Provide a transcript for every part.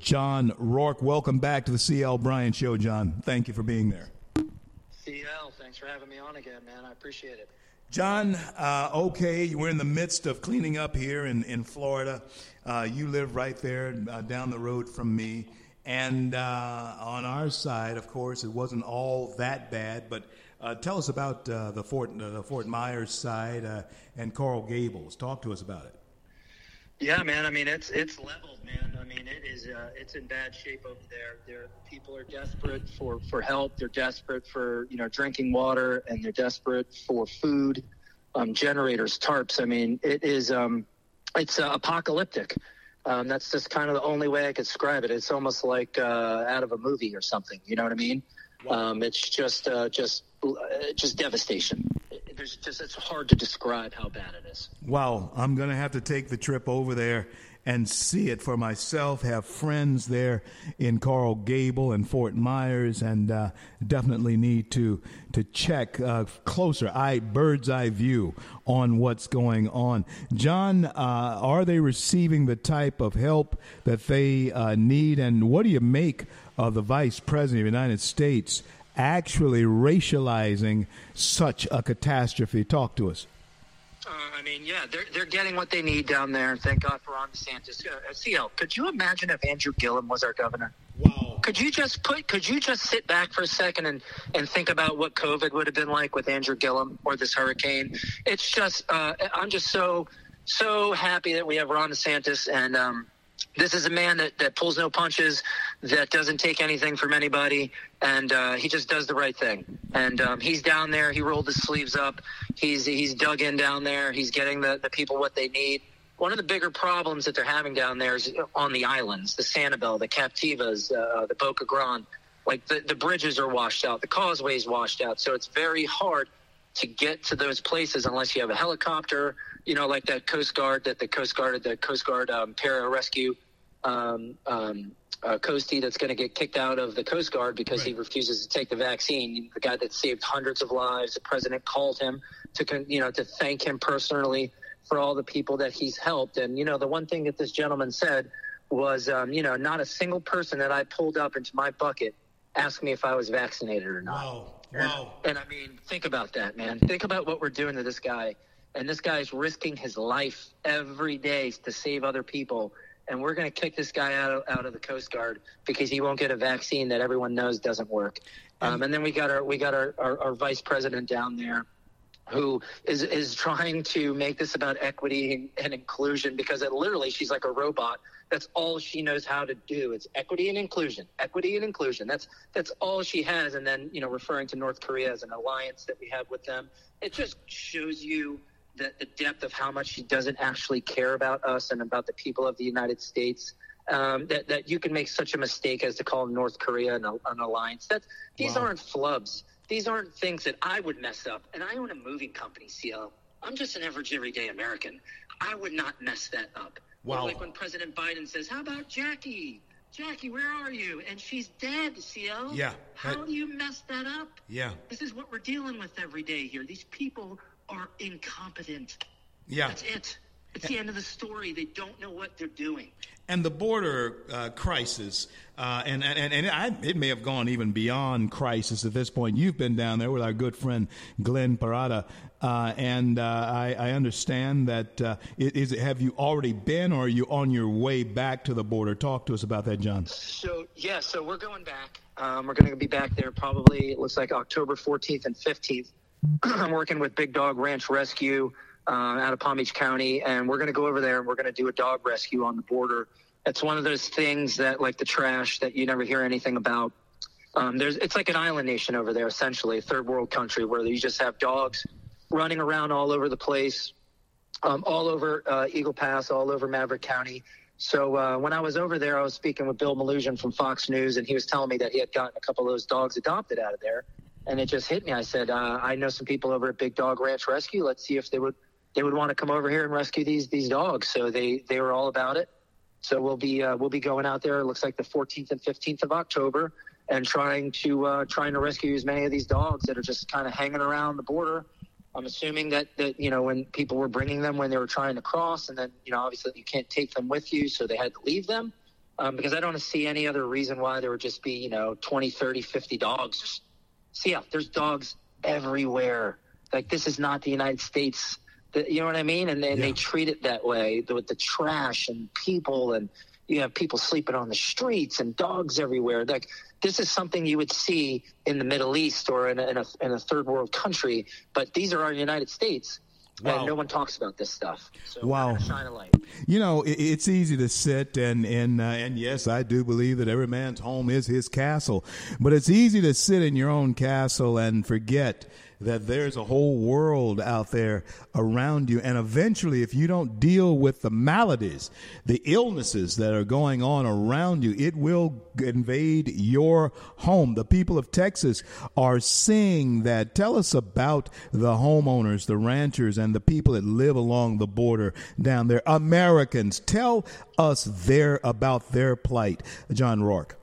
John Rourke. Welcome back to the CL Bryant Show, John. Thank you for being there. CL, thanks for having me on again, man. I appreciate it. John, uh, okay, we're in the midst of cleaning up here in, in Florida. Uh, you live right there uh, down the road from me. And uh, on our side, of course, it wasn't all that bad. But uh, tell us about uh, the, Fort, the Fort Myers side and Coral Gables. Talk to us about it. Yeah, man. I mean, it's it's leveled, man. I mean, it is uh, it's in bad shape over there. There, people are desperate for for help. They're desperate for you know drinking water, and they're desperate for food, um, generators, tarps. I mean, it is um, it's uh, apocalyptic. Um, that's just kind of the only way I could describe it. It's almost like uh, out of a movie or something. You know what I mean? Wow. Um, it's just uh, just uh, just devastation there's just it's hard to describe how bad it is. Wow, I'm going to have to take the trip over there and see it for myself. Have friends there in Coral Gable and Fort Myers, and uh, definitely need to to check uh, closer, eye bird's eye view on what's going on. John, uh, are they receiving the type of help that they uh, need, and what do you make of the Vice President of the United States? Actually racializing such a catastrophe? Talk to us. Uh, I mean, yeah, they're they're getting what they need down there. Thank God for Ron DeSantis. Uh, CL, could you imagine if Andrew Gillum was our governor? Wow. Could you just put? Could you just sit back for a second and and think about what COVID would have been like with Andrew Gillum or this hurricane? It's just, uh, I'm just so so happy that we have Ron DeSantis and. Um, this is a man that, that pulls no punches, that doesn't take anything from anybody, and uh, he just does the right thing. And um, he's down there. He rolled his sleeves up. He's he's dug in down there. He's getting the, the people what they need. One of the bigger problems that they're having down there is on the islands, the Sanibel, the Captivas, uh, the Boca Grande. Like the, the bridges are washed out, the causeways washed out. So it's very hard to get to those places unless you have a helicopter you know, like that Coast Guard, that the Coast Guard, the Coast Guard um, pararescue um, um, uh, Coastie that's going to get kicked out of the Coast Guard because right. he refuses to take the vaccine. The guy that saved hundreds of lives. The president called him to, you know, to thank him personally for all the people that he's helped. And you know, the one thing that this gentleman said was, um, you know, not a single person that I pulled up into my bucket asked me if I was vaccinated or not. Wow. Wow. And, and I mean, think about that, man. Think about what we're doing to this guy and this guy's risking his life every day to save other people. And we're going to kick this guy out of, out of the Coast Guard because he won't get a vaccine that everyone knows doesn't work. Um, and then we got our we got our, our, our vice president down there who is is trying to make this about equity and, and, inclusion because it literally she's like a robot. That's all she knows how to do. It's equity and inclusion, equity and inclusion. That's that's all she has. And then you know referring to North Korea as an alliance that we have with them, it just shows you the, the depth of how much he doesn't actually care about us and about the people of the United States. Um, that, that you can make such a mistake as to call North Korea an, an alliance. That's, these wow. aren't flubs. These aren't things that I would mess up. And I own a moving company, CL. I'm just an average everyday American. I would not mess that up. Wow. Or like when President Biden says, How about Jackie? Jackie, where are you? And she's dead, CL. Yeah. How that, do you mess that up? Yeah. This is what we're dealing with every day here. These people are incompetent. Yeah. That's it. It's the end of the story. They don't know what they're doing. And the border uh, crisis, uh, and and, and I, it may have gone even beyond crisis at this point. You've been down there with our good friend Glenn Parada, uh, and uh, I, I, understand that. Uh, is have you already been, or are you on your way back to the border? Talk to us about that, John. So yeah, so we're going back. Um, we're going to be back there probably. It looks like October 14th and 15th. I'm working with Big Dog Ranch Rescue uh, out of Palm Beach County, and we're going to go over there and we're going to do a dog rescue on the border. It's one of those things that, like the trash, that you never hear anything about. Um, there's, it's like an island nation over there, essentially, a third world country where you just have dogs running around all over the place, um, all over uh, Eagle Pass, all over Maverick County. So uh, when I was over there, I was speaking with Bill Melugin from Fox News, and he was telling me that he had gotten a couple of those dogs adopted out of there and it just hit me. I said, uh, I know some people over at Big Dog Ranch Rescue. Let's see if they would they would want to come over here and rescue these these dogs. So they they were all about it. So we'll be uh, we'll be going out there. It looks like the 14th and 15th of October, and trying to uh, trying to rescue as many of these dogs that are just kind of hanging around the border. I'm assuming that that you know when people were bringing them when they were trying to cross, and then you know obviously you can't take them with you, so they had to leave them. um, because I don't see any other reason why there would just be, you know, 20, 30, 50 dogs. See yeah, there's dogs everywhere. Like this is not the United States. The, you know what I mean? And, they, yeah. they treat it that way with the trash and people and you have people sleeping on the streets and dogs everywhere. Like this is something you would see in the Middle East or in a, in a, in a third world country, but these are our United States. Wow. No one talks about this stuff. So wow. Shine a light. You know, it's easy to sit and and uh, and yes, I do believe that every man's home is his castle. But it's easy to sit in your own castle and forget that there's a whole world out there around you. And eventually, if you don't deal with the maladies, the illnesses that are going on around you, it will invade your home. The people of Texas are seeing that. Tell us about the homeowners, the ranchers, and the people that live along the border down there. Americans, tell us there about their plight. John Rourke.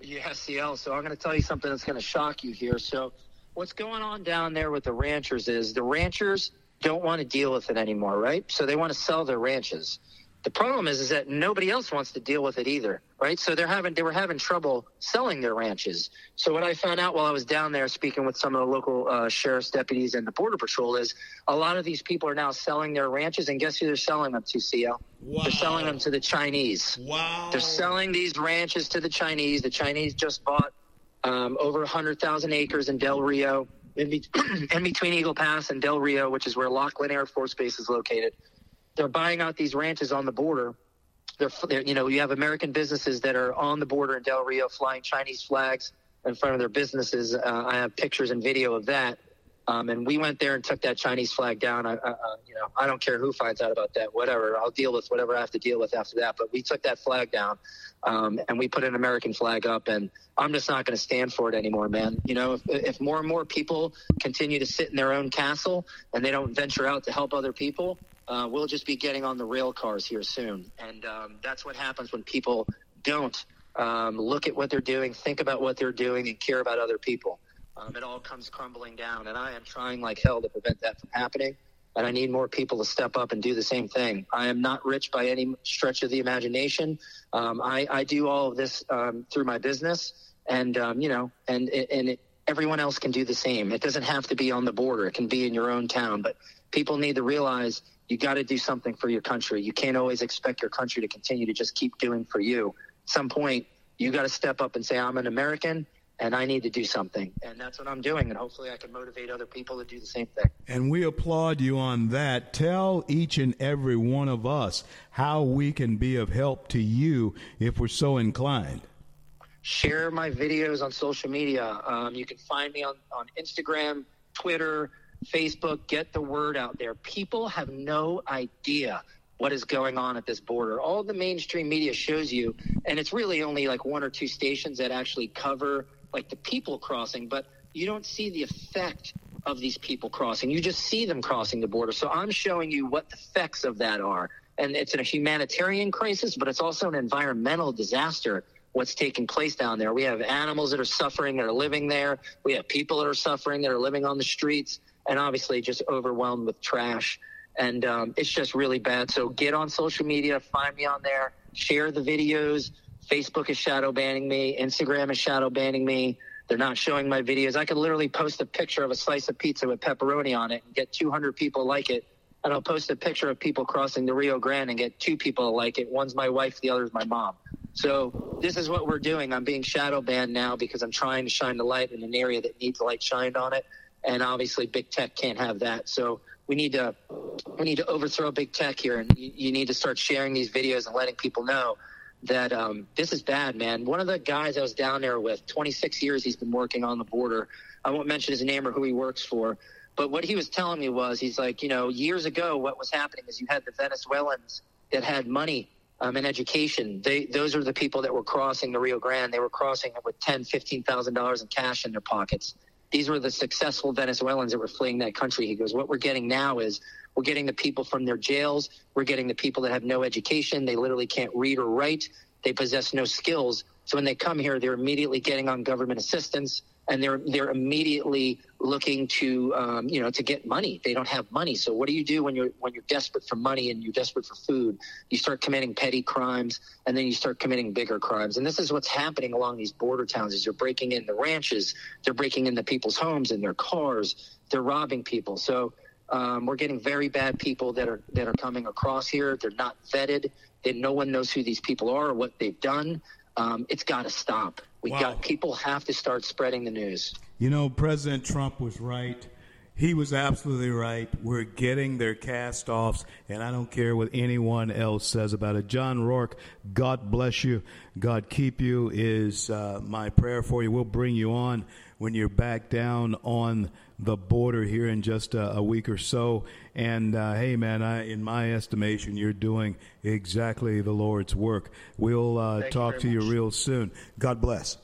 Yes, CL. So I'm going to tell you something that's going to shock you here. So what's going on down there with the ranchers is the ranchers don't want to deal with it anymore, right? So they want to sell their ranches. The problem is, is that nobody else wants to deal with it either, right? So they're having they were having trouble selling their ranches. So what I found out while I was down there speaking with some of the local uh, sheriff's deputies and the border patrol is a lot of these people are now selling their ranches, and guess who they're selling them to? CL. Wow. They're selling them to the Chinese. Wow. They're selling these ranches to the Chinese. The Chinese just bought um, over 100,000 acres in Del Rio, in, be- in, between Eagle Pass and Del Rio, which is where Laughlin Air Force Base is located. They're buying out these ranches on the border. They're, they're, you know, you have American businesses that are on the border in Del Rio flying Chinese flags in front of their businesses. Uh, I have pictures and video of that. Um, and we went there and took that Chinese flag down. I, I, you know, I don't care who finds out about that. Whatever, I'll deal with whatever I have to deal with after that. But we took that flag down, um, and we put an American flag up. And I'm just not going to stand for it anymore, man. You know, if, if more and more people continue to sit in their own castle and they don't venture out to help other people, uh, we'll just be getting on the rail cars here soon. And um, that's what happens when people don't um, look at what they're doing, think about what they're doing, and care about other people um, it all comes crumbling down. And I am trying like hell to prevent that from happening. And I need more people to step up and do the same thing. I am not rich by any stretch of the imagination. Um, I, I, do all of this um, through my business, and um, you know, and and it, everyone else can do the same. It doesn't have to be on the border; it can be in your own town. But people need to realize you got to do something for your country. You can't always expect your country to continue to just keep doing for you. At some point, you got to step up and say, "I'm an American and I need to do something. And that's what I'm doing. And hopefully I can motivate other people to do the same thing. And we applaud you on that. Tell each and every one of us how we can be of help to you if we're so inclined. Share my videos on social media. Um, you can find me on, on Instagram, Twitter, Facebook. Get the word out there. People have no idea what is going on at this border. All the mainstream media shows you, and it's really only like one or two stations that actually cover like the people crossing, but you don't see the effect of these people crossing. You just see them crossing the border. So I'm showing you what the effects of that are. And it's a humanitarian crisis, but it's also an environmental disaster what's taking place down there. We have animals that are suffering that are living there. We have people that are suffering that are living on the streets and obviously just overwhelmed with trash. And um, it's just really bad. So get on social media, find me on there, share the videos, Facebook is shadow banning me. Instagram is shadow banning me. They're not showing my videos. I could literally post a picture of a slice of pizza with pepperoni on it and get 200 people like it. And I'll post a picture of people crossing the Rio Grande and get two people like it. One's my wife, the other's my mom. So this is what we're doing. I'm being shadow banned now because I'm trying to shine the light in an area that needs light shined on it. And obviously big tech can't have that. So we need to we need to overthrow big tech here and you, you need to start sharing these videos and letting people know that um, this is bad, man. One of the guys I was down there with, 26 years he's been working on the border. I won't mention his name or who he works for, but what he was telling me was he's like, you know, years ago, what was happening is you had the Venezuelans that had money um, and education. They those are the people that were crossing the Rio Grande. They were crossing it with ten, fifteen thousand dollars in cash in their pockets. These were the successful Venezuelans that were fleeing that country. He goes, what we're getting now is we're getting the people from their jails. We're getting the people that have no education. They literally can't read or write. They possess no skills. So when they come here, they're immediately getting on government assistance. and they're they're immediately looking to um, you know to get money. They don't have money, so what do you do when you're when you're desperate for money and you're desperate for food? You start committing petty crimes, and then you start committing bigger crimes. And this is what's happening along these border towns: is they're breaking in the ranches, they're breaking into people's homes and their cars, they're robbing people. So. Um, we're getting very bad people that are that are coming across here. They're not vetted. They, no one knows who these people are or what they've done. Um, it's got to stop. We wow. got people have to start spreading the news. You know, President Trump was right. He was absolutely right. We're getting their cast offs, and I don't care what anyone else says about it. John Rourke, God bless you. God keep you is uh, my prayer for you. We'll bring you on when you're back down on the border here in just a, a week or so. And uh, hey, man, I, in my estimation, you're doing exactly the Lord's work. We'll uh, talk you to much. you real soon. God bless.